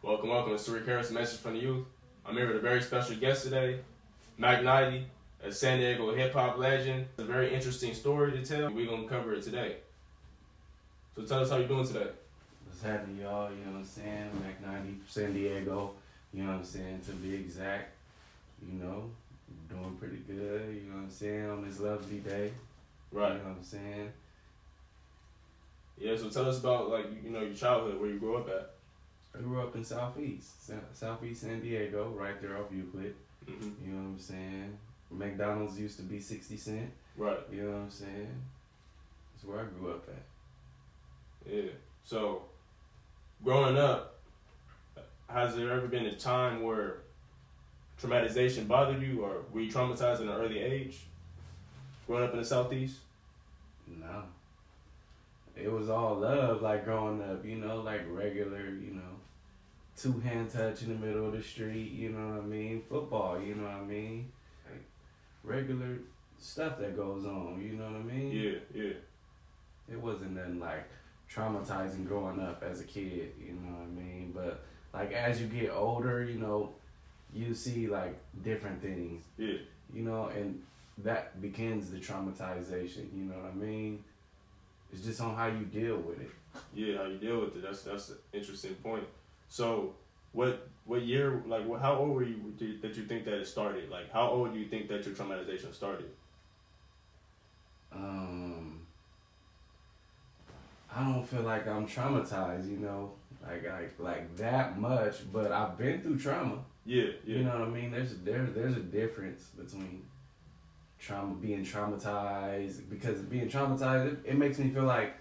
Welcome, welcome. It's Tariq Harris, message from the youth. I'm here with a very special guest today, Mak 90, a San Diego hip hop legend. It's a very interesting story to tell. We're gonna cover it today. So tell us how you're doing today. What's happening, y'all? You know what I'm saying? Mak 90 San Diego. You know what I'm saying? To be exact, you know, doing pretty good. You know what I'm saying? On this lovely day. Right. You know what I'm saying? Yeah. So tell us about like you know your childhood, where you grew up at. I grew up in Southeast, Southeast San Diego, right there off Euclid. hmm You know what I'm saying? McDonald's used to be 60 cent. Right. You know what I'm saying? That's where I grew up at. Yeah. So, growing up, has there ever been a time where traumatization bothered you, or were you traumatized at an early age? Growing up in the southeast. No. It was all love, like growing up, you know, like regular, you know, two hand touch in the middle of the street, you know what I mean? Football, you know what I mean? Like regular stuff that goes on, you know what I mean? Yeah. Yeah. It wasn't nothing like traumatizing growing up as a kid, you know what I mean? But like as you get older, you know, you see like different things Yeah. you know, and that begins the traumatization, you know what I mean? It's just on how you deal with it. Yeah, how you deal with it. That's that's an interesting point. So, what what year? Like, what, how old were you do- that you think that it started? Like, how old do you think that your traumatization started? Um, I don't feel like I'm traumatized, you know, like like like that much, but I've been through trauma. Yeah, yeah, You know what I mean? There's there's there's a difference between trauma being traumatized because being traumatized it, it makes me feel like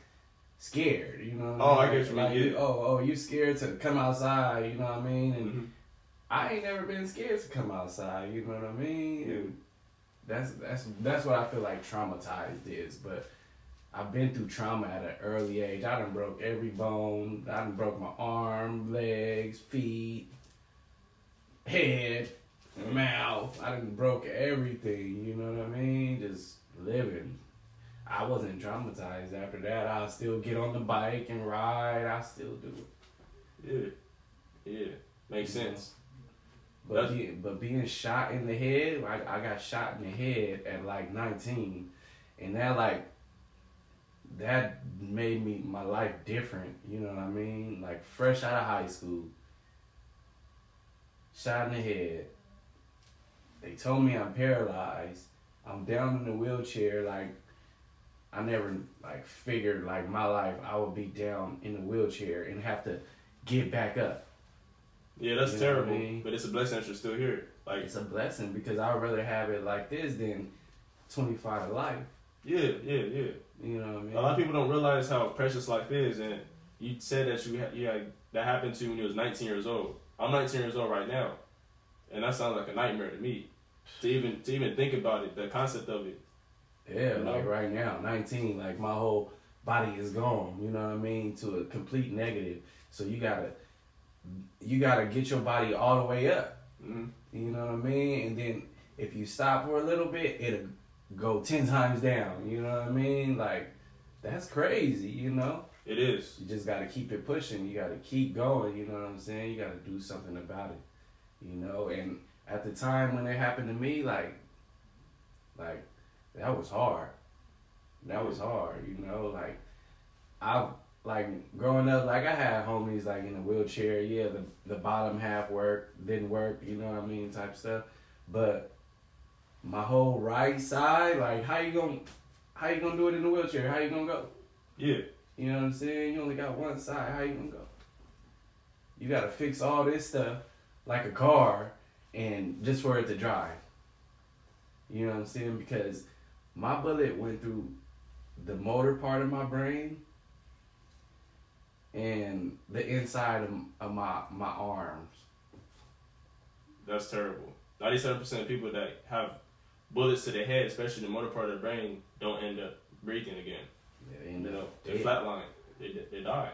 scared. You know? What Oh, I mean? get you, Like, you- oh, oh, you scared to come outside? You know what I mean? And Mhm. I ain't never been scared to come outside. You know what I mean? And that's that's that's what I feel like traumatized is. But I've been through trauma at an early age. I done broke every bone. I done broke my arm, legs, feet, head, mouth. I done broke everything. You know what I mean? Just living. I wasn't traumatized after that. I still get on the bike and ride. I still do it. yeah, yeah. Makes Yeah. sense. But That's- being, but being shot in the head, I, I got shot in the head at like 19, and that like that made me my life different. You know what I mean? Like fresh out of high school, shot in the head. They told me I'm paralyzed. I'm down in the wheelchair. Like I never like figured like my life I would be down in the wheelchair and have to get back up. Yeah, that's You know what I terrible. mean? But it's a blessing that you're still here. Like, it's a blessing because I would rather have it like this than 25 life. yeah, yeah, yeah. You know what I mean? A lot of people don't realize how precious life is, and you said that you had, you had that happened to you when you was 19 years old. I'm 19 years old right now, and that sounds like a nightmare to me. To even to even think about it, the concept of it. Yeah, like right now, 19, like my whole body is gone. You know what I mean? To a complete negative. So you gotta, you gotta get your body all the way up. hmm You know what I mean? And then if you stop for a little bit, it'll go 10 times down. You know what I mean? Like that's crazy. You know? It is. You just got to keep it pushing. You got to keep going. You know what I'm saying? You got to do something about it. You know, and at the time when it happened to me, like, like that was hard. That was hard. You know, like I like growing up, like I had homies like in a wheelchair. Yeah, the the bottom half worked, didn't work. You know what I mean, type stuff. But my whole right side, like, how you gonna, how you gonna do it in a wheelchair? How you gonna go? Yeah. You know what I'm saying? You only got one side. How you gonna go? You gotta fix all this stuff like a car and just for it to drive. You know what I'm saying? Because my bullet went through the motor part of my brain and the inside of, of my my arms. That's terrible. Ninety-seven percent of people that have bullets to the head, especially the motor part of the brain, don't end up breathing again. They You end know, up they flatline. They they die.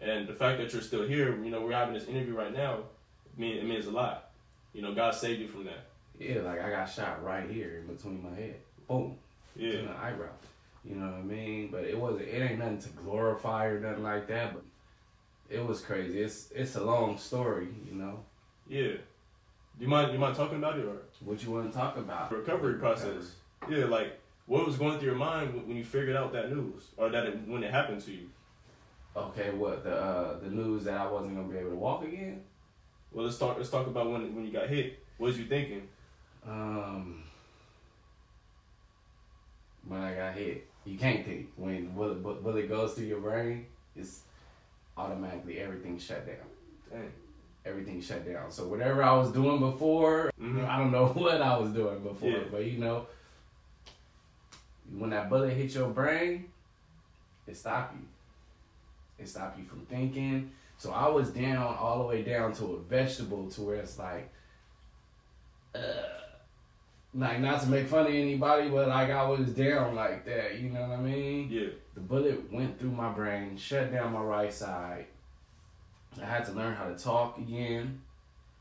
And the fact that you're still here, you know, we're having this interview right now, mean it means a lot. You know, God saved you from that. Yeah, like I got shot right here in between my head. Boom. Yeah. in the eyebrow. You know what I mean? But it wasn't. It ain't nothing to glorify or nothing like that. But it was crazy. It's it's a long story, you know. Yeah. Do you mind you mind talking about it or What you want to talk about? recovery process? Yeah, like what was going through your mind when- when you figured out that news or that it, when it happened to you? Okay, what the uh, the news that I wasn't gonna be able to walk again? Well, let's talk. Let's talk about when when you got hit. What was you thinking? Um, when I got hit, you can't think when bullet bullet goes through your brain. It's automatically everything shut down. Dang. Everything shut down. So whatever I was doing before, Mhm. I don't know what I was doing before, Yeah. but you know, when that bullet hit your brain, it stopped you. It stopped you from thinking. So I was down all the way down to a vegetable to where it's like, uh, like not to make fun of anybody, but like I was down like that. You know what I mean? Yeah. The bullet went through my brain, shut down my right side. I had to learn how to talk again.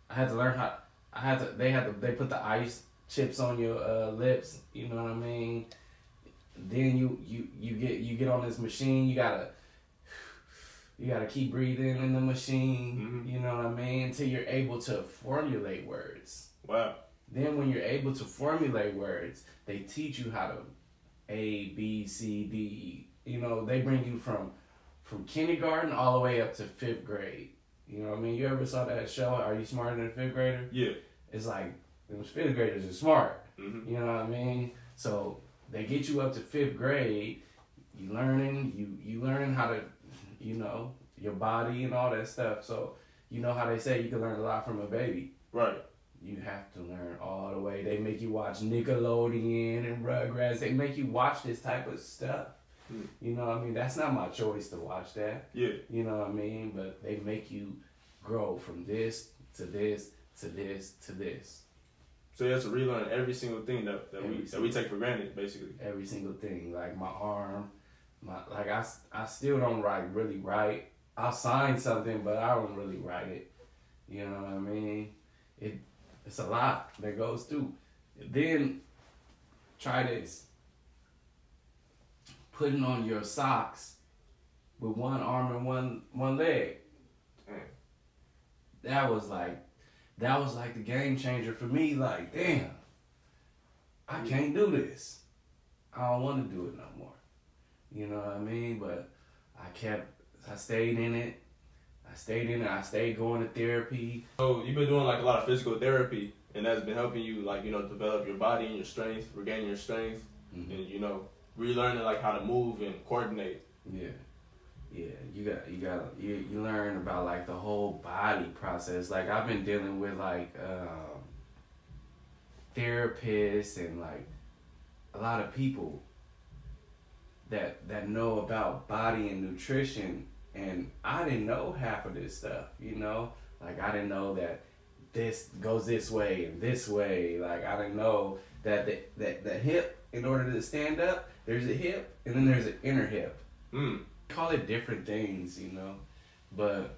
I had to learn how. I had to. They had to. They put the ice chips on your uh, lips. You know what I mean? Then you you you get you get on this machine. You gotta. You gotta keep breathing in the machine. Mhm. You know what I mean? Until you're able to formulate words. Wow. Then when you're able to formulate words, they teach you how to A, B, C, D. You know, they bring you from from kindergarten all the way up to fifth grade. You know what I mean? You ever saw that show, Are You Smarter Than a Fifth Grader? Yeah. It's like those fifth graders are smart. hmm You know what I mean? So they get you up to fifth grade, you learning, you you learn how to, you know, your body and all that stuff. So you know how they say you can learn a lot from a baby Right. You have to learn all the way. They make you watch Nickelodeon and Rugrats. They make you watch this type of stuff. Hmm. You know what I mean? That's not my choice to watch that. Yeah. You know what I mean? But they make you grow from this to this to this to this. So you have to relearn every single thing that, that we that we take for granted, basically. Every single thing. Like my arm, my like I, I still don't write really write. I'll sign something, but I don't really write it. You know what I mean? It it's a lot that goes through. Then try this. Putting on your socks with one arm and one one leg. Dang. That was like that was like the game changer for me. Like, damn, I can't do this. I don't want to do it no more. You know what I mean? But I kept, I stayed in it. I stayed in it. I stayed going to therapy. So you've been doing like a lot of physical therapy, and that's been helping you like you know develop your body and your strength, regaining your strength, Mhm. and you know relearning like how to move and coordinate. Yeah, yeah. You got, you got, you you learn about like the whole body process. Like I've been dealing with like um, therapists and like a lot of people that that know about body and nutrition, and I didn't know half of this stuff. You know, like I didn't know that this goes this way and this way. Like I didn't know that the, that the hip, in order to stand up, there's a hip and then there's an inner hip Mm. call it different things, you know, but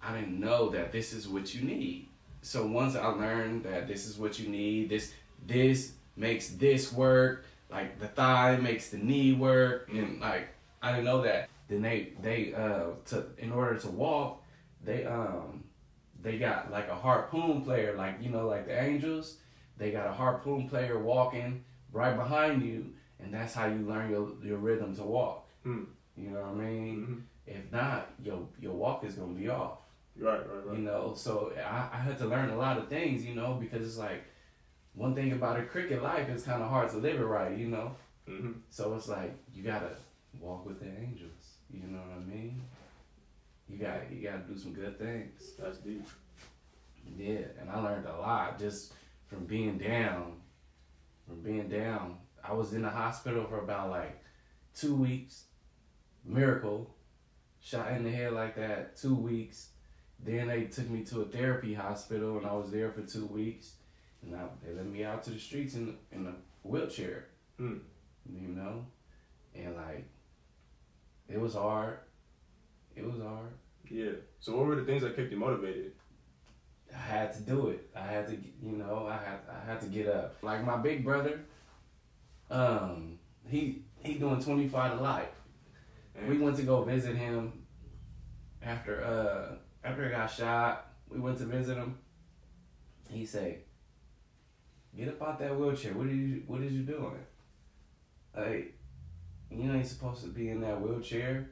I didn't know that this is what you need. So once I learned that this is what you need, this this makes this work, like the thigh makes the knee work, and like I didn't know that. Then they they uh to in order to walk, they um they got like a harpoon player, like you know like the Angels, they got a harpoon player walking right behind you, and that's how you learn your your rhythm to walk. Hmm. You know what I mean? hmm If not, your your walk is gonna be off. Right, right, right. You know, so I, I had to learn a lot of things, you know, because it's like one thing about a cricket life is kind of hard to live it right, you know. hmm So it's like you gotta walk with the angels. You know what I mean? You got to you gotta do some good things. That's deep. Yeah, and I learned a lot just from being down. From being down, I was in the hospital for about like two weeks. Miracle, shot in the head like that. Two weeks. Then they took me to a therapy hospital, and I was there for two weeks. And I, they let me out to the streets in in a wheelchair. Hmm. You know, and like, it was hard. It was hard. Yeah. So what were the things that kept you motivated? I had to do it. I had to, you know, I had I had to get up. Like my big brother, um, he he doing twenty five to life. We went to go visit him after uh after I got shot, we went to visit him. He say, "Get up out that wheelchair. What are you What is you doing? Like, you ain't supposed to be in that wheelchair."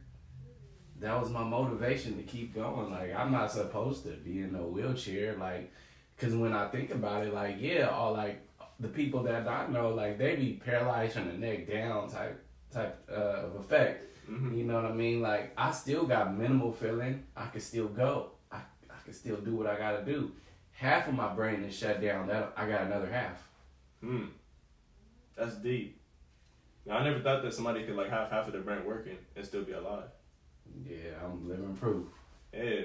That was my motivation to keep going. Like, I'm not supposed to be in no wheelchair. Like, cause when I think about it, like, yeah, all like the people that I know, like, they be paralyzed from the neck down type type uh, of effect. Mm-hmm. You know what I mean? Like I still got minimal feeling. I can still go. I, I can still do what I gotta do. Half of my brain is shut down. That I got another half. Hmm. That's deep. Now, I never thought that somebody could like have half of their brain working and still be alive. Yeah, I'm living proof. Yeah,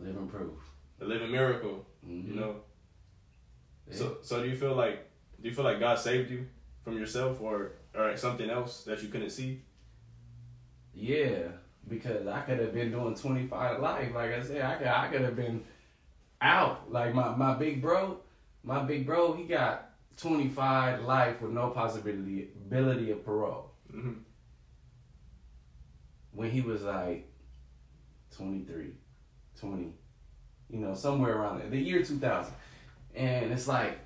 Living proof. A living miracle. Mhm. You know. Yeah. So, so do you feel like do you feel like God saved you from yourself or or something else that you couldn't see? Yeah, because I could have been doing 25 life. Like I said, I could I could have been out. Like my, my big bro, my big bro, he got 25 life with no possibility ability of parole. Mm-hmm. When he was like 23, 20, you know, somewhere around there, the year 2000. And it's like,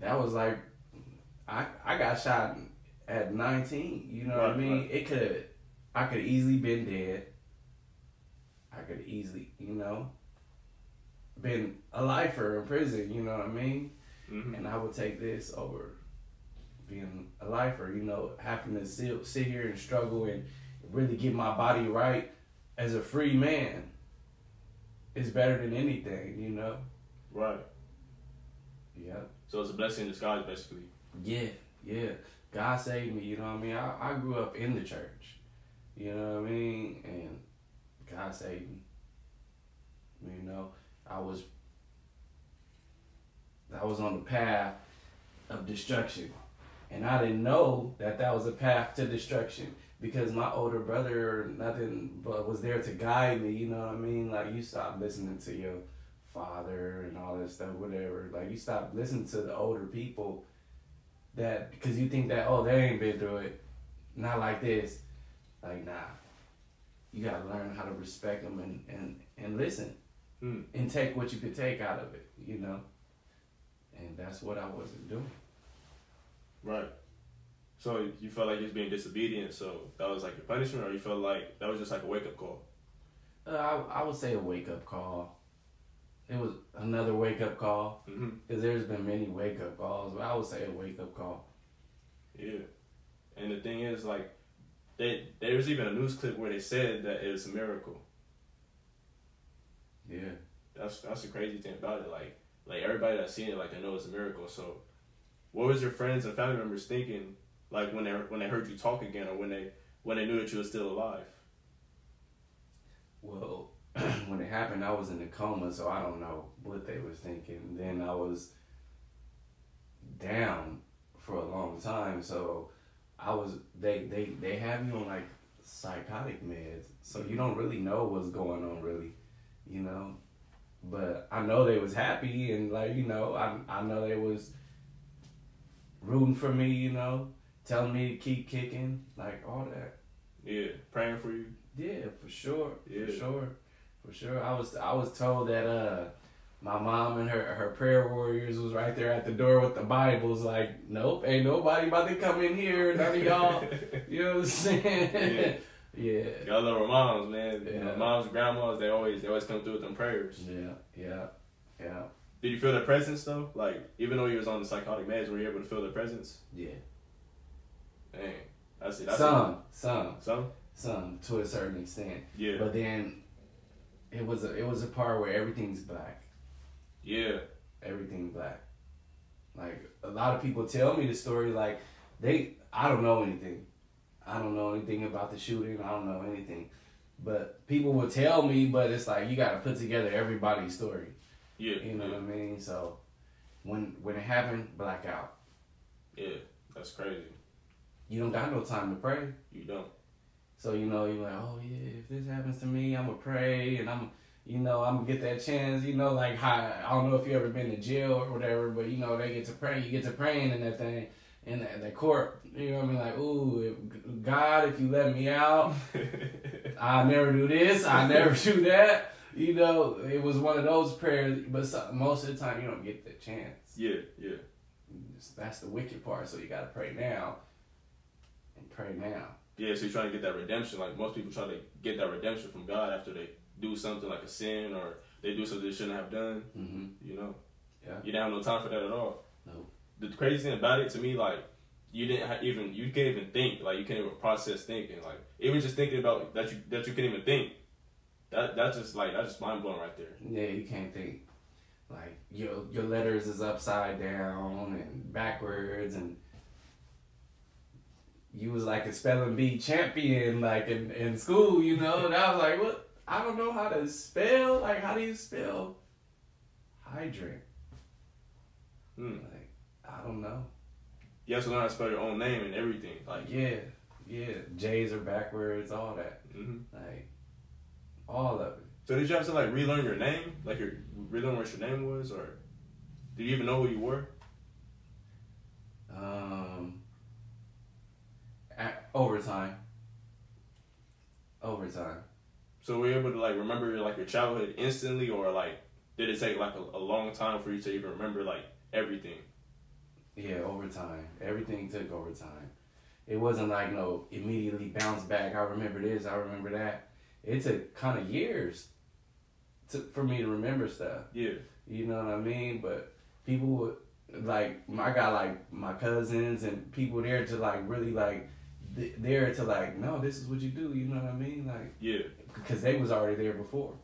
that was like, I, I got shot at 19, you know what I mean? right. It could, I could easily been dead. I could easily, you know, been a lifer in prison, you know what I mean? Mm-hmm. And I would take this over being a lifer, you know, having to sit, sit here and struggle and really get my body right as a free man is better than anything, you know? Right. Yeah. So it's a blessing in disguise, basically. Yeah, yeah. God saved me, you know what I mean? I, I grew up in the church, you know what I mean? And God saved me. You know, I was I was on the path of destruction. And I didn't know that that was a path to destruction because my older brother nothing but was there to guide me, you know what I mean? Like you stop listening to your father and all that stuff, whatever. Like you stop listening to the older people that because you think that oh they ain't been through it, not like this. Like nah, you gotta learn how to respect them and and and listen Hmm. and take what you could take out of it, you know. And that's what I wasn't doing. Right. So you felt like you was being disobedient, so that was like your punishment, or you felt like that was just like a wake up call. Uh, I I would say a wake up call. It was another wake up call Mm-hmm. because there's been many wake up calls, but I would say a wake up call. Yeah. And the thing is, like, they there was even a news clip where they said that it was a miracle. Yeah. That's that's the crazy thing about it. Like like everybody that's seen it, like they know it's a miracle. So, what was your friends and family members thinking, like when they when they heard you talk again, or when they when they knew that you were still alive? Well, when it happened, I was in a coma, so I don't know what they was thinking. Then I was down for a long time, so I was they they they have you on like psychotic meds, so you don't really know what's going on, really, you know. But I know they was happy, and like you know, I I know they was rooting for me, you know, telling me to keep kicking, like all that. Yeah, praying for you. Yeah, for sure. Yeah. For sure. For sure. I was I was told that uh my mom and her her prayer warriors was right there at the door with the Bibles like, Nope, ain't nobody about to come in here, none of y'all you know what I'm saying? Yeah. Y'all love our moms, man. You know, moms, grandmas, they always they always come through with them prayers. Yeah, yeah, yeah, Did you feel their presence though? Like even though you was on the psychotic meds, were you able to feel their presence? yeah. Dang, that's it. That's Some, some, Some. some to a certain extent. Yeah. But then it was a it was a part where everything's black. yeah. everything black. Like a lot of people tell me the story like they I don't know anything. I don't know anything about the shooting. I don't know anything. But people will tell me, but it's like you got to put together everybody's story. Yeah. You know yeah. what I mean? So when when it happened, blackout. Yeah. That's crazy. You don't got no time to pray. You don't. So you know you're like, oh yeah, if this happens to me, I'm gonna pray and I'm, you know, I'm gonna get that chance. You know, like how I don't know if you ever been to jail or whatever, but you know they get to pray. You get to praying and that thing, in the, the court. You know what I mean? Like, ooh, if, God, if you let me out, I never do this. I never do that. You know, it was one of those prayers, but so, most of the time you don't get the chance. yeah, yeah. That's the wicked part. So you got to pray now and pray now. Yeah, so you're trying to get that redemption. Like most people try to get that redemption from God after they do something like a sin or they do something they shouldn't have done. Mm-hmm. You know, Yeah. you don't have no time for that at all. No. The crazy thing about it to me, like you didn't even you can't even think. Like you can't even process thinking. Like even just thinking about that you that you can't even think. That that's just like that's just mind blowing right there. Yeah, you can't think. Like your your letters is upside down and backwards and you was like a spelling bee champion like in, in school, you know, and I was like, What I don't know how to spell. Like how do you spell hydrant? Hmm. Like, I don't know. You have to learn how to spell your own name and everything. Like, Yeah, yeah. J's are backwards, all that. hmm Like all of it. so did you have to like relearn your name? Like your relearn what your name was, or did you even know who you were? Um, at, overtime. Overtime. So were you able to like remember like your childhood instantly, or like did it take like a, a long time for you to even remember like everything? Yeah, overtime. Everything took overtime. It wasn't like no immediately bounce back. I remember this. I remember that. It took kind of years to, for me to remember stuff. Yeah, You know what I mean? But people would like I got like my cousins and people there to like really like th- there to like no, this is what you do. You know what I mean? Like yeah, because they was already there before.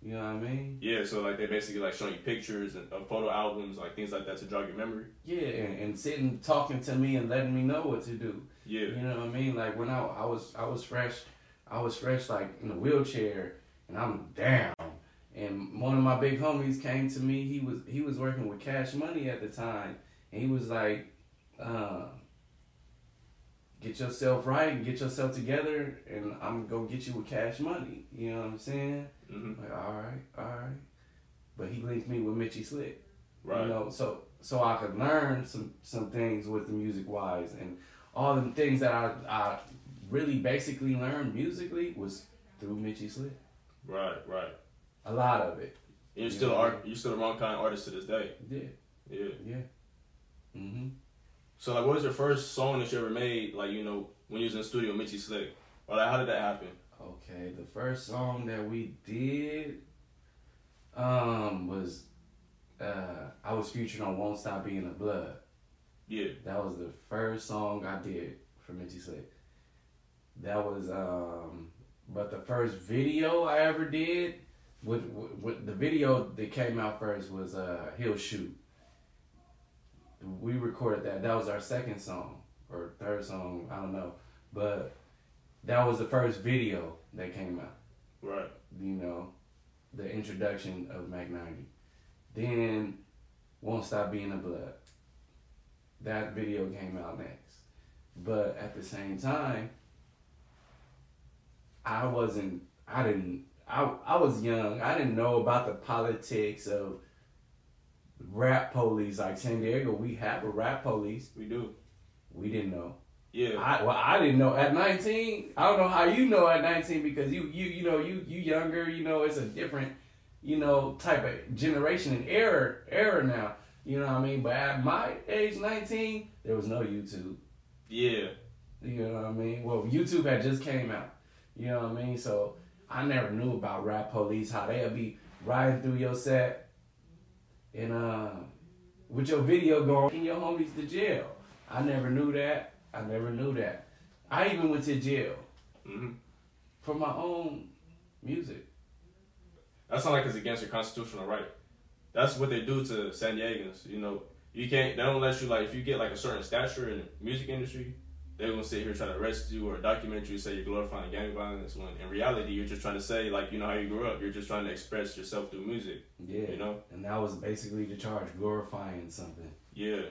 You know what I mean? yeah. So like they basically like showing you pictures and uh, photo albums, like things like that to jog your memory. Yeah, and, and sitting talking to me and letting me know what to do. Yeah, You know what I mean? Like when I, I was I was fresh, I was fresh like in a wheelchair and I'm down. And one of my big homies came to me. He was he was working with Cash Money at the time, and he was like, uh, "Get yourself right and get yourself together, and I'm gonna get you with Cash Money." You know what I'm saying? Hmm Like, all right, all right. But he linked me with Mitchy Slick. right. You know, so so I could learn some some things with the music wise and all the things that I I really basically learned musically was through Mitchy Slick. Right, right. A lot of it. And you're Yeah. still art. You're still the wrong kind of artist to this day. Yeah. Yeah. Yeah. Mhm. So like, what was your first song that you ever made? Like, you know, when you was in the studio, with Mitchy Slick. Or like, how did that happen? Okay, the first song that we did um was uh I was featured on Won't Stop Being a Blood. Yeah. That was the first song I did for Mitchy Slick. That was um but the first video I ever did with, with, with the video that came out first was uh He'll Shoot. We recorded that. That was our second song or third song, I don't know. But that was the first video that came out Right. you know, the introduction of Mak 90. Then Won't Stop Being a Blood. That video came out next. But at the same time, I wasn't, I didn't, I, I was young. I didn't know about the politics of rap police. Like San Diego, we have a rap police. We do. We didn't know. Yeah. I well, I didn't know at 19. I don't know how you know at 19 because you you you know you you younger. You know it's a different you know type of generation and era era now. You know what I mean? But at my age, 19, there was no YouTube. Yeah. You know what I mean? Well, YouTube had just came out. You know what I mean? So I never knew about rap police, how they'll be riding through your set and uh with your video going and your homies to jail. I never knew that. I never knew that. I even went to jail hmm for my own music. That's not like it's against your constitutional right. That's what they do to San Diegans. You know, you can't. They don't let you like if you get like a certain stature in the music industry, they're gonna sit here trying to arrest you or document you, say you're glorifying gang violence. When in reality, you're just trying to say like you know how you grew up. You're just trying to express yourself through music. Yeah. You know. And that was basically the charge, glorifying something. Yeah.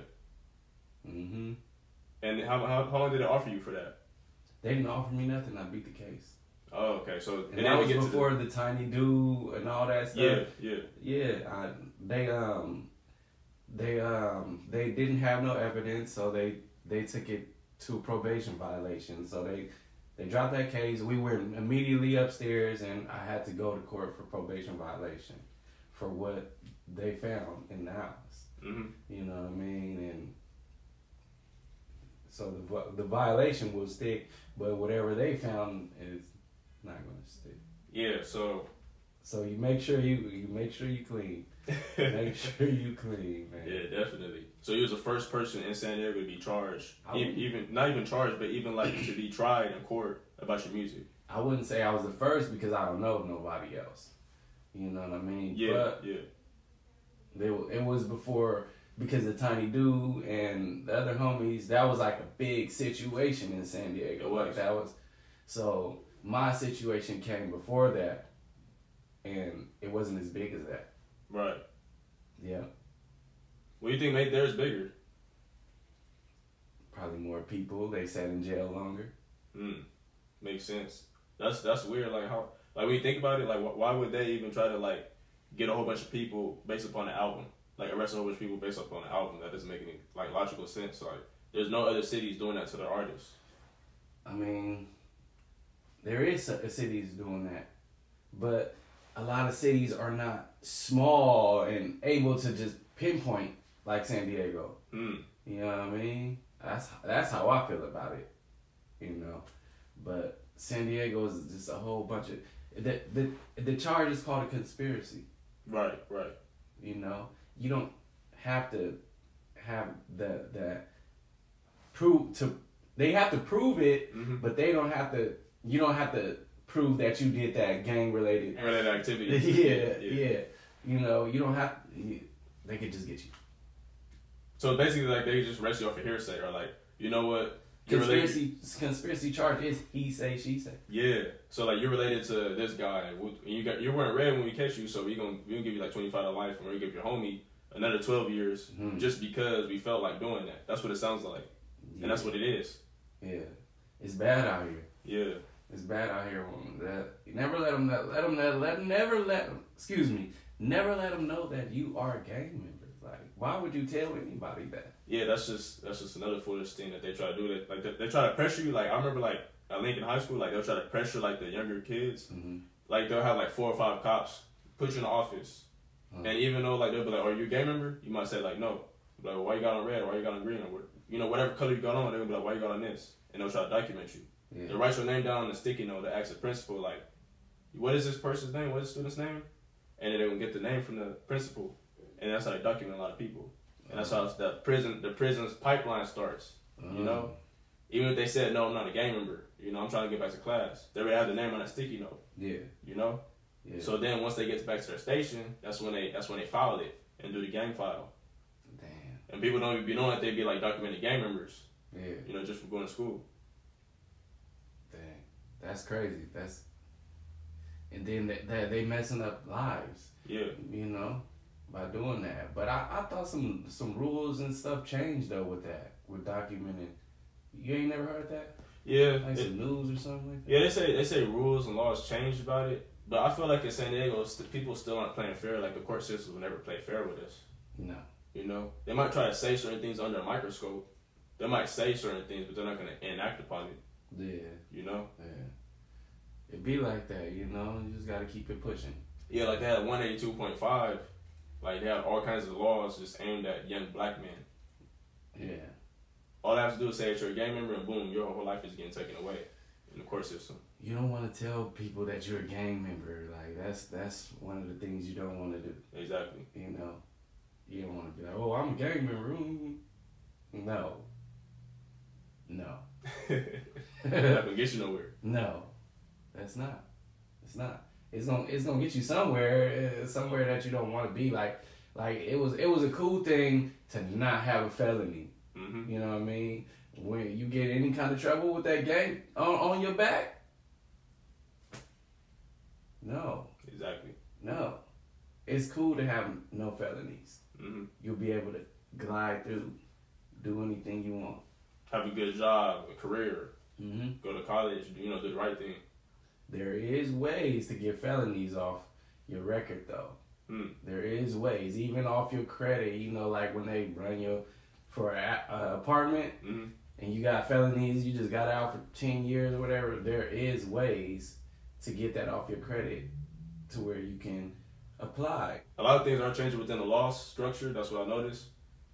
hmm And how how, how long did it offer you for that? They didn't offer me nothing. I beat the case. Oh, okay. So And that was get before to the Tiny Doo and all that stuff. yeah, yeah, Yeah, I, they um, they um, they didn't have no evidence, so they they took it to probation violation. So they they dropped that case. We went immediately upstairs, and I had to go to court for probation violation for what they found in the house. hmm You know what I mean? And so the the violation will stick, but whatever they found is not going to stick. Yeah. So. So you make sure you you make sure you clean. Make sure you clean, man. Yeah, definitely. So he was the first person in San Diego to be charged, E- would- even not even charged, but even like to be tried in court about your music. I wouldn't say I was the first because I don't know nobody else. You know what I mean? Yeah, But yeah, they, it was before because of Tiny Doo and the other homies. That was like a big situation in San Diego. Like that was. So my situation came before that, and it wasn't as big as that. right. Yeah, What do you think made theirs bigger? probably more people. They sat in jail longer. Hmm, makes sense. That's that's weird. Like how, like when you think about it, like wh- why would they even try to like get a whole bunch of people based upon the album? Like arrest a whole bunch of people based off on an album? That doesn't make any like logical sense. Like there's no other cities doing that to their artists. I mean, there is c- cities doing that, but a lot of cities are not small and able to just pinpoint like San Diego. Hmm. You know what I mean? That's that's how I feel about it. You know, but San Diego is just a whole bunch of the the the charge is called a conspiracy. Right. Right. You know, you don't have to have the the prove to. They have to prove it, Mm-hmm. but they don't have to. You don't have to prove that you did that gang related. Related activity. yeah, yeah, You know, you don't have. They could just get you. So basically, like they just arrest you off of hearsay, or like you know what you're related. Conspiracy conspiracy charge is he say she say. Yeah. So like you're related to this guy, and you got you weren't red when we catch you, so we gonna we gonna give you like twenty five to life, and we give your homie another twelve years Mhm. just because we felt like doing that. That's what it sounds like, and that's what it is. Yeah, it's bad out here. Yeah. It's bad out here. woman. That never let them let, let them let, let never let them. Excuse me. Never let them know that you are a gang member. Like, why would you tell anybody that? Yeah, that's just that's just another foolish thing that they try to do. That like they, they try to pressure you. Like I remember like at Lincoln High School, like they'll try to pressure like the younger kids. Mm-hmm. Like they'll have like four or five cops put you in the office, Uh-huh. and even though like they'll be like, "Are you a gang member?" You might say like, "No." Like, why you got on red? Or why you got on green? Or what- you know, whatever color you got on, they'll be like, "Why you got on this?" And they'll try to document you. Yeah. They write your name down on a sticky note to ask the principal like, "What is this person's name? What is the student's name?" And then they will get the name from the principal, and that's how they document a lot of people. And that's how the prison the prison's pipeline starts. You know, mm. even if they said no, I'm not a gang member. You know, I'm trying to get back to class. They already have the name on that sticky note. Yeah. You know, Yeah. so then once they get back to their station, that's when they that's when they file it and do the gang file. Damn. And people don't even be knowing that they be like documented gang members. Yeah. You know, just for going to school. Dang. That's crazy. That's. And then they, they, they messing up lives. Yeah. You know, by doing that. But I, I thought some some rules and stuff changed though with that with documenting. You ain't never heard that? Yeah. Like It- some news or something like that. yeah. They say they say rules and laws changed about it, but I feel like in San Diego, st- people still aren't playing fair. Like the court system will never play fair with us. No. You know, they might try to say certain things under a microscope. They might say certain things, but they're not going to enact upon it. Yeah. You know. Yeah. It be like that, you know. You just gotta keep it pushing. Yeah, like they had 182.5. Like they have all kinds of laws just aimed at young black men. Yeah. All they have to do is say that you're a gang member, and boom, your whole life is getting taken away in the court system. You don't want to tell people that you're a gang member. Like that's that's one of the things you don't want to do. Exactly. You know, you don't want to be like, oh, I'm a gang member. Mm. No. No. Not gonna get you nowhere. No. That's not. It's not. It's gonna it's gonna get you somewhere, uh, somewhere that you don't want to be. Like like it was it was a cool thing to not have a felony. hmm You know what I mean? When you get any kind of trouble with that gang on, on your back, no, Exactly. no. It's cool to have no felonies. hmm You'll be able to glide through, do anything you want. Have a good job, a career, hmm go to college, you know, do the right thing. There is ways to get felonies off your record, though. Hmm. There is ways, even off your credit. You know, like when they run your for an apartment, hmm and you got felonies, you just got out for ten years or whatever. There is ways to get that off your credit to where you can apply. A lot of things are changing within the law structure. That's what I noticed.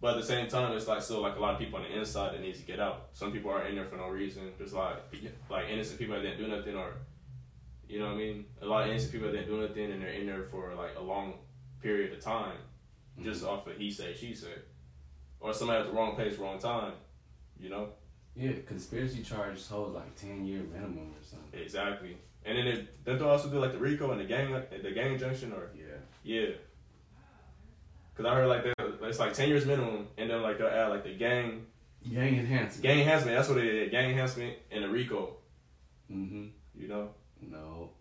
But at the same time, it's like still like a lot of people on the inside that needs to get out. Some people are in there for no reason. There's like like innocent people that didn't do nothing, or you know what I mean. A lot of innocent people that didn't do nothing, and they're in there for like a long period of time, just off of he say she said, or somebody at the wrong place, wrong time. You know. Yeah, conspiracy charges hold like ten year minimum or something. Exactly. And then it, don't they also do like the RICO and the gang the gang junction or Yeah. yeah. Cause I heard like that it's like ten years minimum, and then like they'll add like the gang Gang enhancement. gang enhancement. That's what it is. Gang enhancement and the RICO. Mm-hmm. You know, No.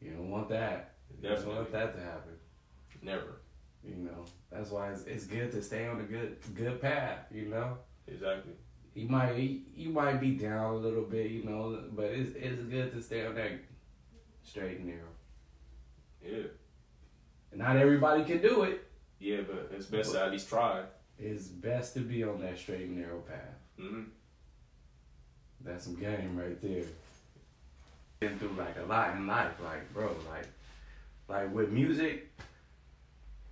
You don't want that. You don't want that to happen. never. You know. That's why it's, it's good to stay on the good good path, you know? Exactly. You might you might be down a little bit, you know, but it's it's good to stay on that straight and narrow. Yeah. And not everybody can do it. Yeah, but it's best to at least try. It's best to be on that straight and narrow path. hmm That's some game right there. Been through like a lot in life, like bro, like like with music,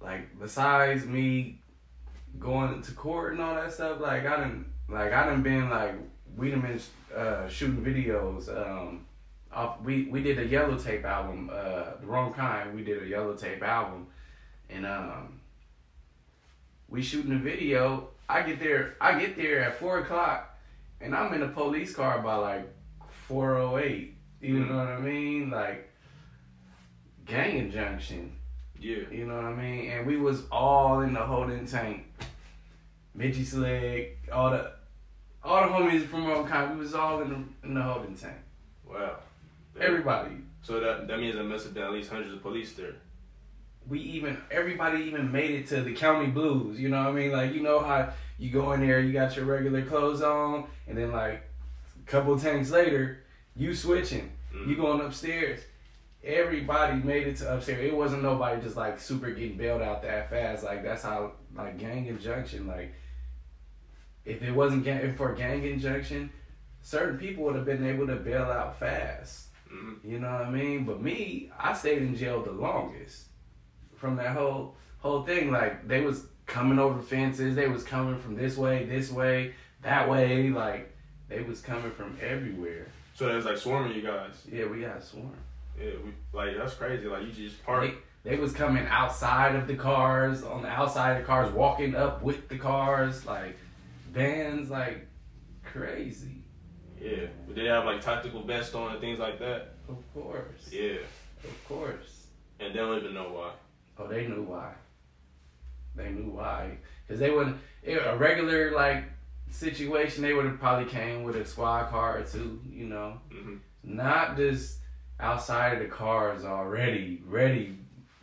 like besides me going to court and all that stuff, like I done like I done been like we done been uh, shooting videos. Um, off we we did a yellow tape album, uh, the wrong kind. We did a yellow tape album, and um, we shooting a video. I get there, I get there at four o'clock, and I'm in a police car by like four oh eight. You Mhm. know what I mean? Like gang injunction. Yeah. You know what I mean? And we was all in the holding tank. Mitchy Slick, all the all the homies from Kind, we was all in the in the holding tank. Wow. Everybody. So that that means there must have been at least hundreds of police there. We even everybody even made it to the county blues. You know what I mean? Like you know how you go in there, you got your regular clothes on, and then like a couple tanks later, you switching, Mhm. you going upstairs. Everybody made it to upstairs. It wasn't nobody just like super getting bailed out that fast. Like that's how like gang injunction. Like if it wasn't gang for gang injunction, certain people would have been able to bail out fast. Mhm. You know what I mean? But me, I stayed in jail the longest from that whole whole thing. Like they was coming over fences, they was coming from this way, this way, that way. Like they was coming from everywhere. So that was like swarming you guys. Yeah, we got swarmed. Yeah, we like that's crazy. Like you just park. They, they was coming outside of the cars, on the outside of the cars, walking up with the cars, like vans, like crazy. Yeah, but they have like tactical vests on and things like that. Of course. Yeah, Of course. and they don't even know why. Oh, they knew why. They knew why, cause they would a regular like situation. They would have probably came with a squad car or two, you know, hmm not just outside of the cars already ready,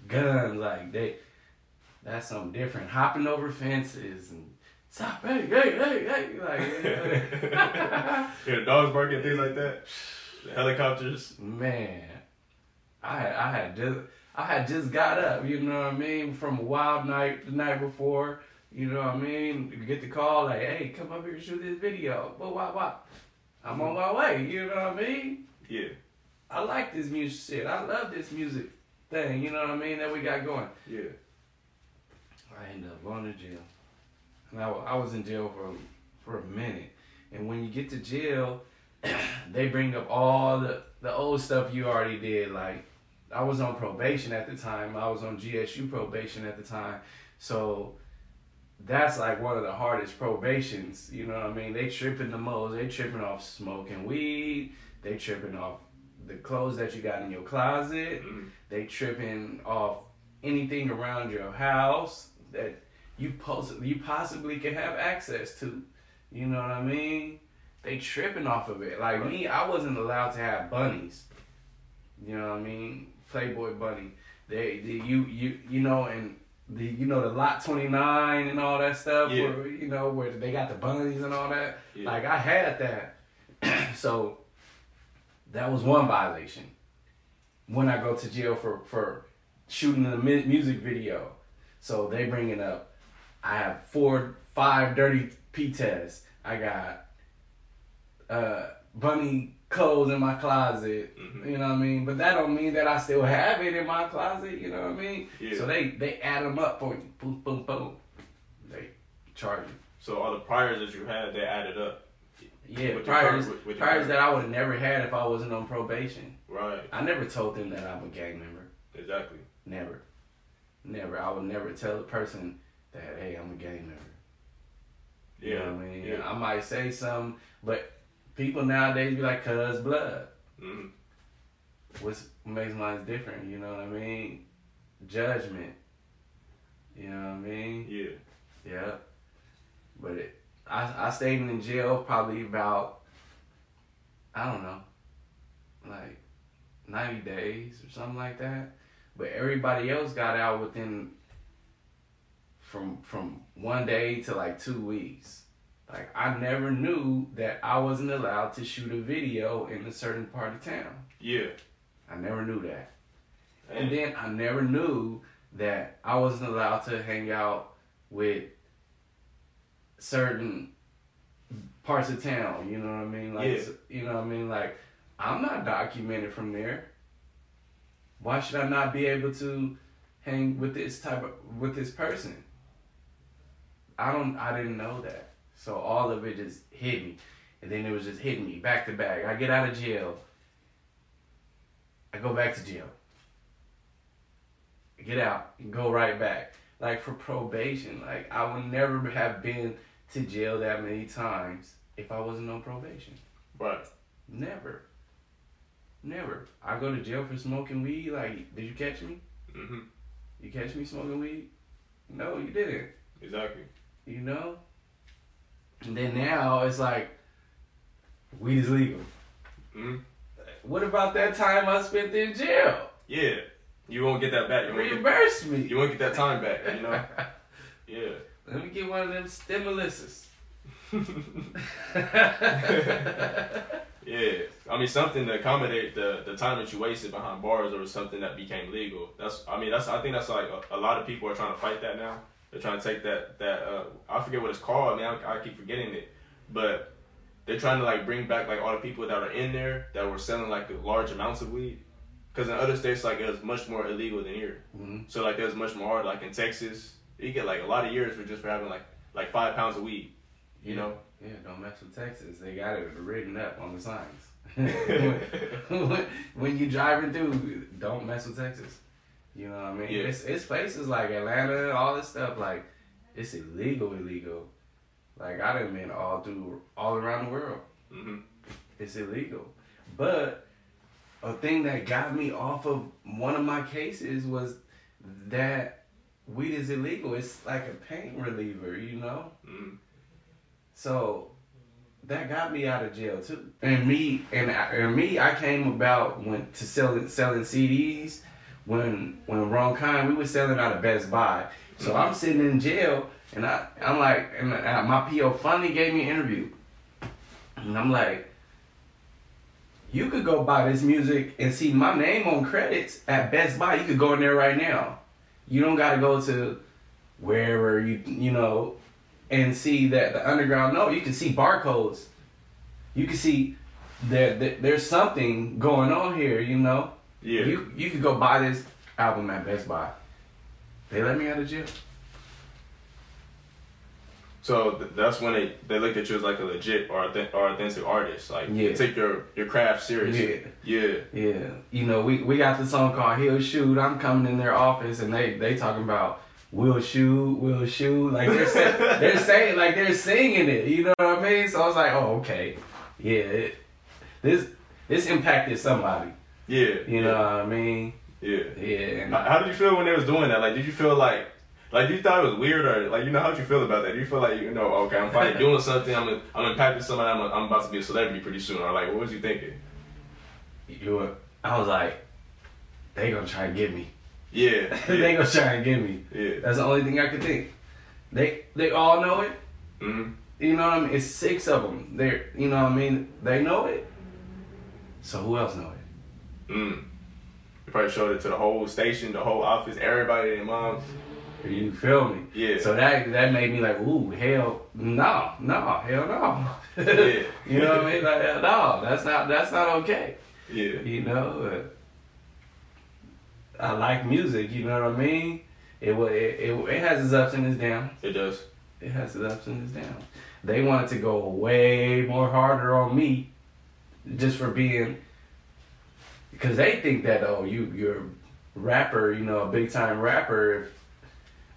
guns like they. That's something different. Hopping over fences and stop, hey, hey, hey, hey, like. you know. Yeah, the dogs barking, things like that. The helicopters. Man, I had I had just I had just got up, you know what I mean, from a wild night the night before. You know what I mean? You get the call like, hey, come up here and shoot this video. But why why? I'm on my way, you know what I mean? Yeah, I like this music shit. I love this music thing, you know what I mean, that we got going. yeah. I ended up going to jail. And I, I was in jail for for a minute. And when you get to jail, they bring up all the, the old stuff you already did. Like, I was on probation at the time. I was on GSU probation at the time. So that's like one of the hardest probations. You know what I mean? They tripping the most. They tripping off smoking weed. They tripping off the clothes that you got in your closet. Mhm. They tripping off anything around your house that you poss- you possibly can have access to. You know what I mean? They tripping off of it. Like me, I wasn't allowed to have bunnies. You know what I mean? Playboy bunny. They, they you you you know and the you know the lot 29 and all that stuff Yeah. where you know where they got the bunnies and all that. Yeah. Like I had that. so that was one violation. When I go to jail for for shooting a music video, so they bringing up, I have four, five dirty P tests. I got uh, bunny clothes in my closet. Mhm. You know what I mean? But that don't mean that I still have it in my closet. You know what I mean? Yeah. So they they add them up for you. Boom, boom, boom. They charge you. So all the priors that you had, they added up. Yeah, With priors, with- with priors that I would have never had if I wasn't on probation. Right. I never told them that I'm a gang member. Exactly. Never. Never. I would never tell a person that, hey, I'm a gang member. You Yeah. know what I mean? Yeah. I might say something, but people nowadays be like, cuz blood. Mm-hmm. what makes mine different? You know what I mean? Judgment. You know what I mean? Yeah. Yeah. But it, I, I stayed in jail probably about, I don't know, like 90 days or something like that. But everybody else got out within from from one day to like two weeks. Like I never knew that I wasn't allowed to shoot a video in a certain part of town. Yeah. I never knew that. And And then I never knew that I wasn't allowed to hang out with certain parts of town. You know what I mean? Like, Yeah. you know what I mean? Like, I'm not documented from there. Why should I not be able to hang with this type of with this person? I don't. I didn't know that. So all of it just hit me, and then it was just hitting me back to back. I get out of jail. I go back to jail. Get out and go right back. Like for probation, like I would never have been to jail that many times if I wasn't on probation. right. Never. Never. I go to jail for smoking weed. Like, did you catch me? hmm You catch me smoking weed? No, you didn't. Exactly. You know? And then now it's like, weed is legal. hmm What about that time I spent in jail? Yeah. You won't get that back. You won't get, Reimburse me. you won't get that time back. You know. Yeah. Let me get one of them stimuluses. Yeah, I mean something to accommodate the the time that you wasted behind bars or something that became legal. That's I mean that's I think that's like a, a lot of people are trying to fight that now. They're trying to take that that uh, I forget what it's called. Man, I, I keep forgetting it, but they're trying to like bring back like all the people that are in there that were selling like large amounts of weed. Because in other states like it was much more illegal than here. Mhm. So like there's much more hard. like in Texas, you get like a lot of years for just for having like like five pounds of weed. You know. Yeah, don't mess with Texas. They got it written up on the signs. when, when you driving through, don't mess with Texas. You know what I mean? Yeah. It's it's places like Atlanta, all this stuff like it's illegal, illegal. Like I done been all through all around the world. hmm It's illegal. But a thing that got me off of one of my cases was that weed is illegal. It's like a pain reliever, you know? hmm So that got me out of jail too. And me and, and me, I came about when to selling selling CDs when when Wrong Kind we were selling out of Best Buy. So I'm sitting in jail and I I'm like and my PO finally gave me an interview. And I'm like, you could go buy this music and see my name on credits at Best Buy. You could go in there right now. You don't got to go to wherever you you know and see that the underground. No, you can see barcodes. You can see that, that there's something going on here. You know. Yeah. You you could go buy this album at Best Buy. They let me out of jail. So th- that's when they, they look at you as like a legit or authentic, or authentic artist. Like Yeah. you take your, your craft seriously. Yeah. Yeah, you know, we, we got the song called He'll Shoot. I'm coming in their office and they they talking about we'll shoot, we'll shoot. Like they're say, they're saying like they're singing it. You know what I mean? So I was like, oh okay, yeah, it, this this impacted somebody. Yeah. You know what I mean? Yeah. Yeah, How how did you feel when they was doing that? Like, did you feel like, like, did you thought it was weird or like, you know, how you feel about that? Do you feel like, you know, okay, I'm finally doing something. I'm, I'm impacting somebody. I'm, I'm about to be a celebrity pretty soon. Or like, what was you thinking? you were, I was like, they gonna try and get me. Yeah. they gonna try and get me. yeah. That's the only thing I could think. They they all know it. hmm You know what I mean? It's six of them. They're, you know what I mean? They know it. So who else know it? Mm. You probably showed it to the whole station, the whole office, everybody, their moms. You feel me? Yeah. So that that made me like, ooh, hell, no, no, hell no. Yeah. you know what I mean? Like, no, that's not that's not okay. yeah. You know, I like music. You know what I mean? It it it, it has its ups and its downs. It does. It has its ups and its downs. They wanted to go way more harder on me, just for being, because they think that oh you you're a rapper, you know, a big time rapper. If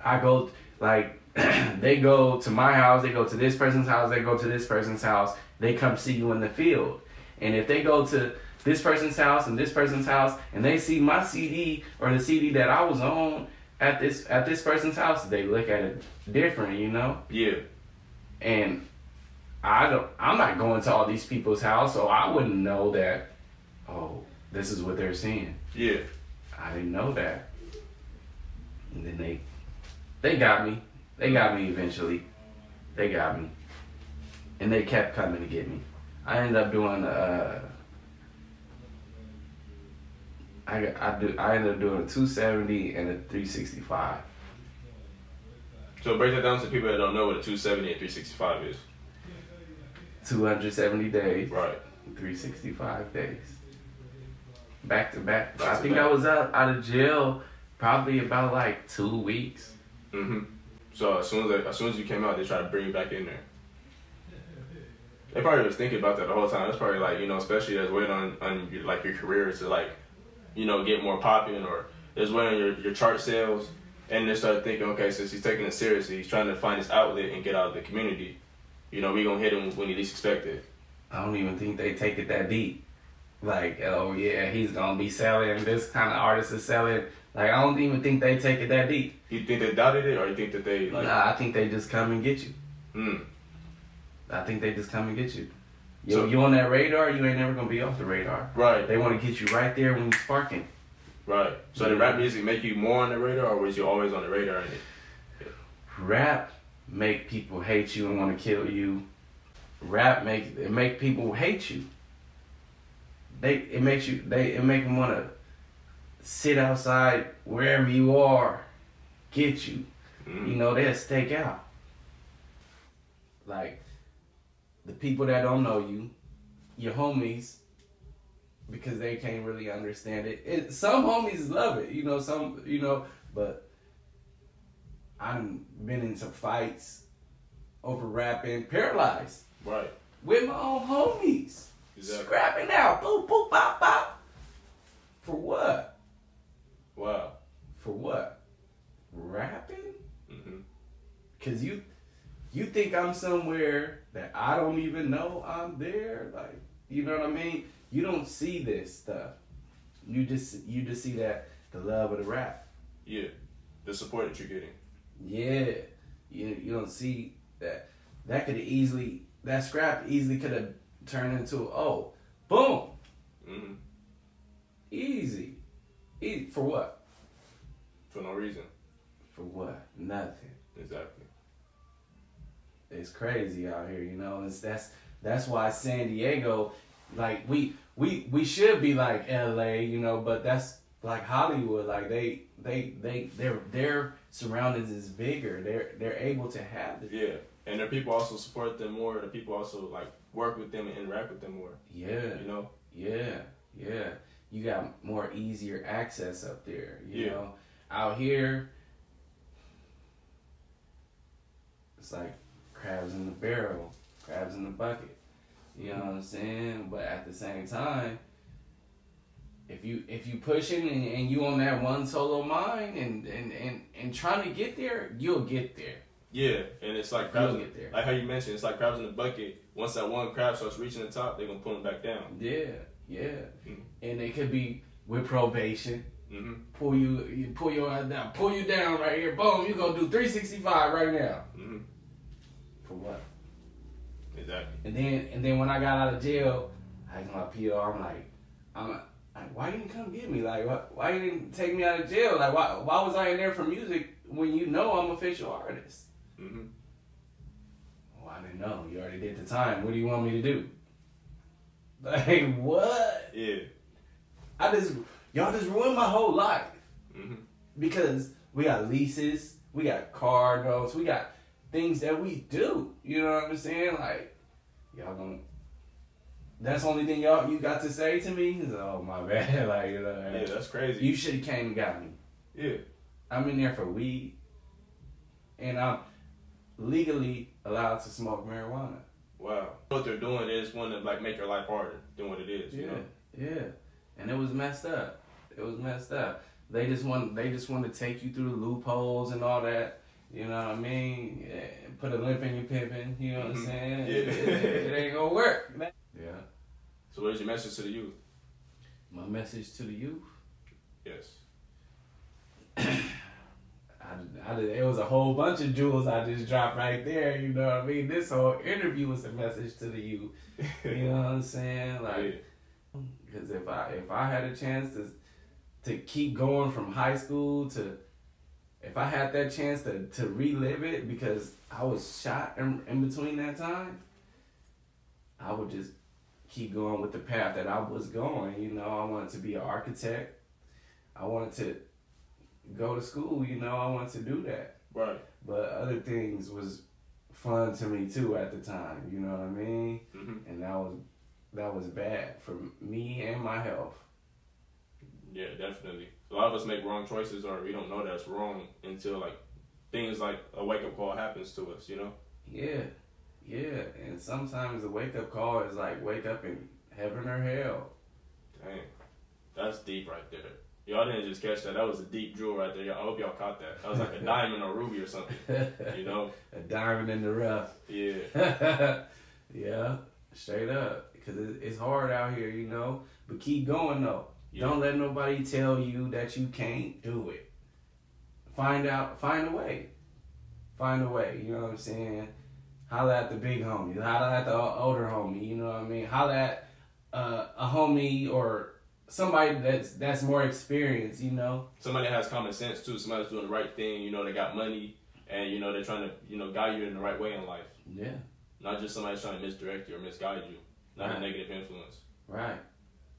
I go like they go to my house, they go to this person's house, they go to this person's house, they come see you in the field, and if they go to this person's house and this person's house, and they see my CD or the CD that I was on at this at this person's house, they look at it different, you know. Yeah. And I don't I'm not going to all these people's house, so I wouldn't know that oh, this is what they're seeing. Yeah. I didn't know that. And then they they got me. They got me eventually. They got me. And they kept coming to get me. I ended up doing uh I got- I do I ended up doing a 270 and a 365. So break that down to people that don't know what a 270 and 365 is. 270 days. Right. 365 days. Back to back. Back I think back. I was out, out of jail probably about like two weeks. hmm So as soon as they, as soon as you came out, they tried to bring you back in there. They probably was thinking about that the whole time. It's probably like you know, especially as waiting on on your, like your career to like, you know, get more popping or is waiting on your your chart sales, and they started thinking, okay, since he's taking it seriously, he's trying to find his outlet and get out of the community. You know, we gonna hit him when he least expected. I don't even think they take it that deep. Like, oh yeah, he's gonna be selling. This kind of artist is selling. Like, I don't even think they take it that deep. You think they doubted it, or you think that they like? nah, I think they just come and get you. Mm, I think they just come and get you. You, So- you on that radar, you ain't never gonna be off the radar. right, They want to get you right there when you're sparking. right. So did rap music make you more on the radar, or was you always on the radar? And it, Rap make people hate you and want to kill you. Rap make it make people hate you. They it makes you they it make them want to sit outside wherever you are, get you. mm, You know they'll stake out. Like the people that don't know you, your homies, because they can't really understand it. it some homies love it, you know. Some you know, but I've been in some fights over rapping, paralyzed right. with my own homies, Exactly. scrapping out, boop boop bop bop. For what? Wow. For what? Rapping? hmm Cause you you think I'm somewhere that I don't even know I'm there. Like you know what I mean? You don't see this stuff. You just you just see that the love of the rap. Yeah. The support that you're getting. Yeah. You you don't see that that could have easily that scrap easily could have turned into oh boom hmm easy. Easy for what? For no reason. For what? Nothing. Exactly. it's crazy out here, you know. It's that's that's why San Diego, like we we we should be like L.A., you know, but that's like Hollywood. Like they they they their their surroundings is bigger. They're they're able to have the Yeah. And the people also support them more. The people also like work with them and interact with them more. yeah You know. yeah yeah. You got more easier access up there, you Yeah. know. Out here, it's like crabs in the barrel, crabs in the bucket. You know what I'm saying? But at the same time, if you if you pushing and, and you on that one solo mind and, and, and, and trying to get there, you'll get there. Yeah. And it's like crabs. Get there. Like how you mentioned, it's like crabs in the bucket. Once that one crab starts reaching the top, they're gonna pull them back down. Yeah, yeah. Mhm. And it could be with probation. hmm Pull you, you pull your ass down, pull you down right here. Boom, you gonna do 365 right now. hmm For what? Exactly. And then and then when I got out of jail, I asked my PO, I'm like, I'm like, why you didn't come get me? Like, why, why you didn't take me out of jail? Like, why, why was I in there for music when you know I'm official artist? Hmm Well, I didn't know. You already did the time. What do you want me to do? Like, what? Yeah. I just, y'all just ruined my whole life hmm because we got leases, we got car notes, we got things that we do. You know what I'm saying? Like, y'all gonna. That's the only thing y'all you got to say to me. Oh my bad, like you know. Yeah, that's crazy. You should have came and got me. yeah. I'm in there for weed, and I'm legally allowed to smoke marijuana. Wow. What they're doing is want to like make your life harder than what it is. You Yeah, know. yeah, and it was messed up. It was messed up. They just want they just want to take you through the loopholes and all that. You know what I mean? Yeah, put a limp in your pippin. You know what I'm Mhm. saying? Yeah. It, it- it ain't gonna work. man. Yeah. So what is your message to the youth? My message to the youth. Yes. I, I, it was a whole bunch of jewels I just dropped right there. You know what I mean? This whole interview was a message to the youth. You know what I'm saying? Like, because if I if I had a chance to to keep going from high school to if I had that chance to, to relive it because I was shot in, in between that time, I would just keep going with the path that I was going. You know, I wanted to be an architect. I wanted to go to school. You know, I wanted to do that. Right. But other things was fun to me too at the time. You know what I mean? hmm And that was that was bad for me and my health. Yeah, definitely. A lot of us make wrong choices, or we don't know that's wrong until like things like a wake up call happens to us. You know. Yeah, yeah. And sometimes the wake up call is like wake up in heaven or hell. Dang, that's deep right there. Y'all didn't just catch that. That was a deep jewel right there. Y'all- I hope y'all caught that. That was like a diamond or ruby or something. You know? A diamond in the rough. Yeah. yeah, straight up. Because it's hard out here, you know. But keep going though. Yeah. Don't let nobody tell you that you can't do it. Find out. Find a way. Find a way. You know what I'm saying? Holla at the big homie. Holla at the older homie. You know what I mean? Holla at uh, a homie or somebody that's that's more experienced. You know? Somebody that has common sense too. Somebody's doing the right thing. You know, they got money, and you know they're trying to you know guide you in the right way in life. Yeah. Not just somebody trying to misdirect you or misguide you. Not a Right. negative influence. Right.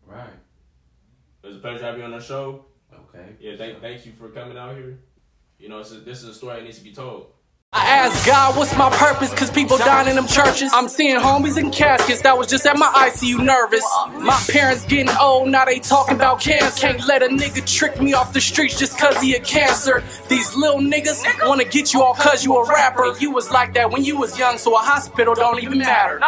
Right. It was a pleasure having you on the show. Okay. Yeah, thank thank you for coming out here. You know, a, this is a story that needs to be told. I asked God, what's my purpose? Cause people dying in them churches. I'm seeing homies in caskets that was just at my ICU nervous. My parents getting old, now they talking about cancer. Can't let a nigga trick me off the streets just cause he a cancer. These little niggas wanna get you all cause you a rapper. You was like that when you was young, so a hospital don't even matter.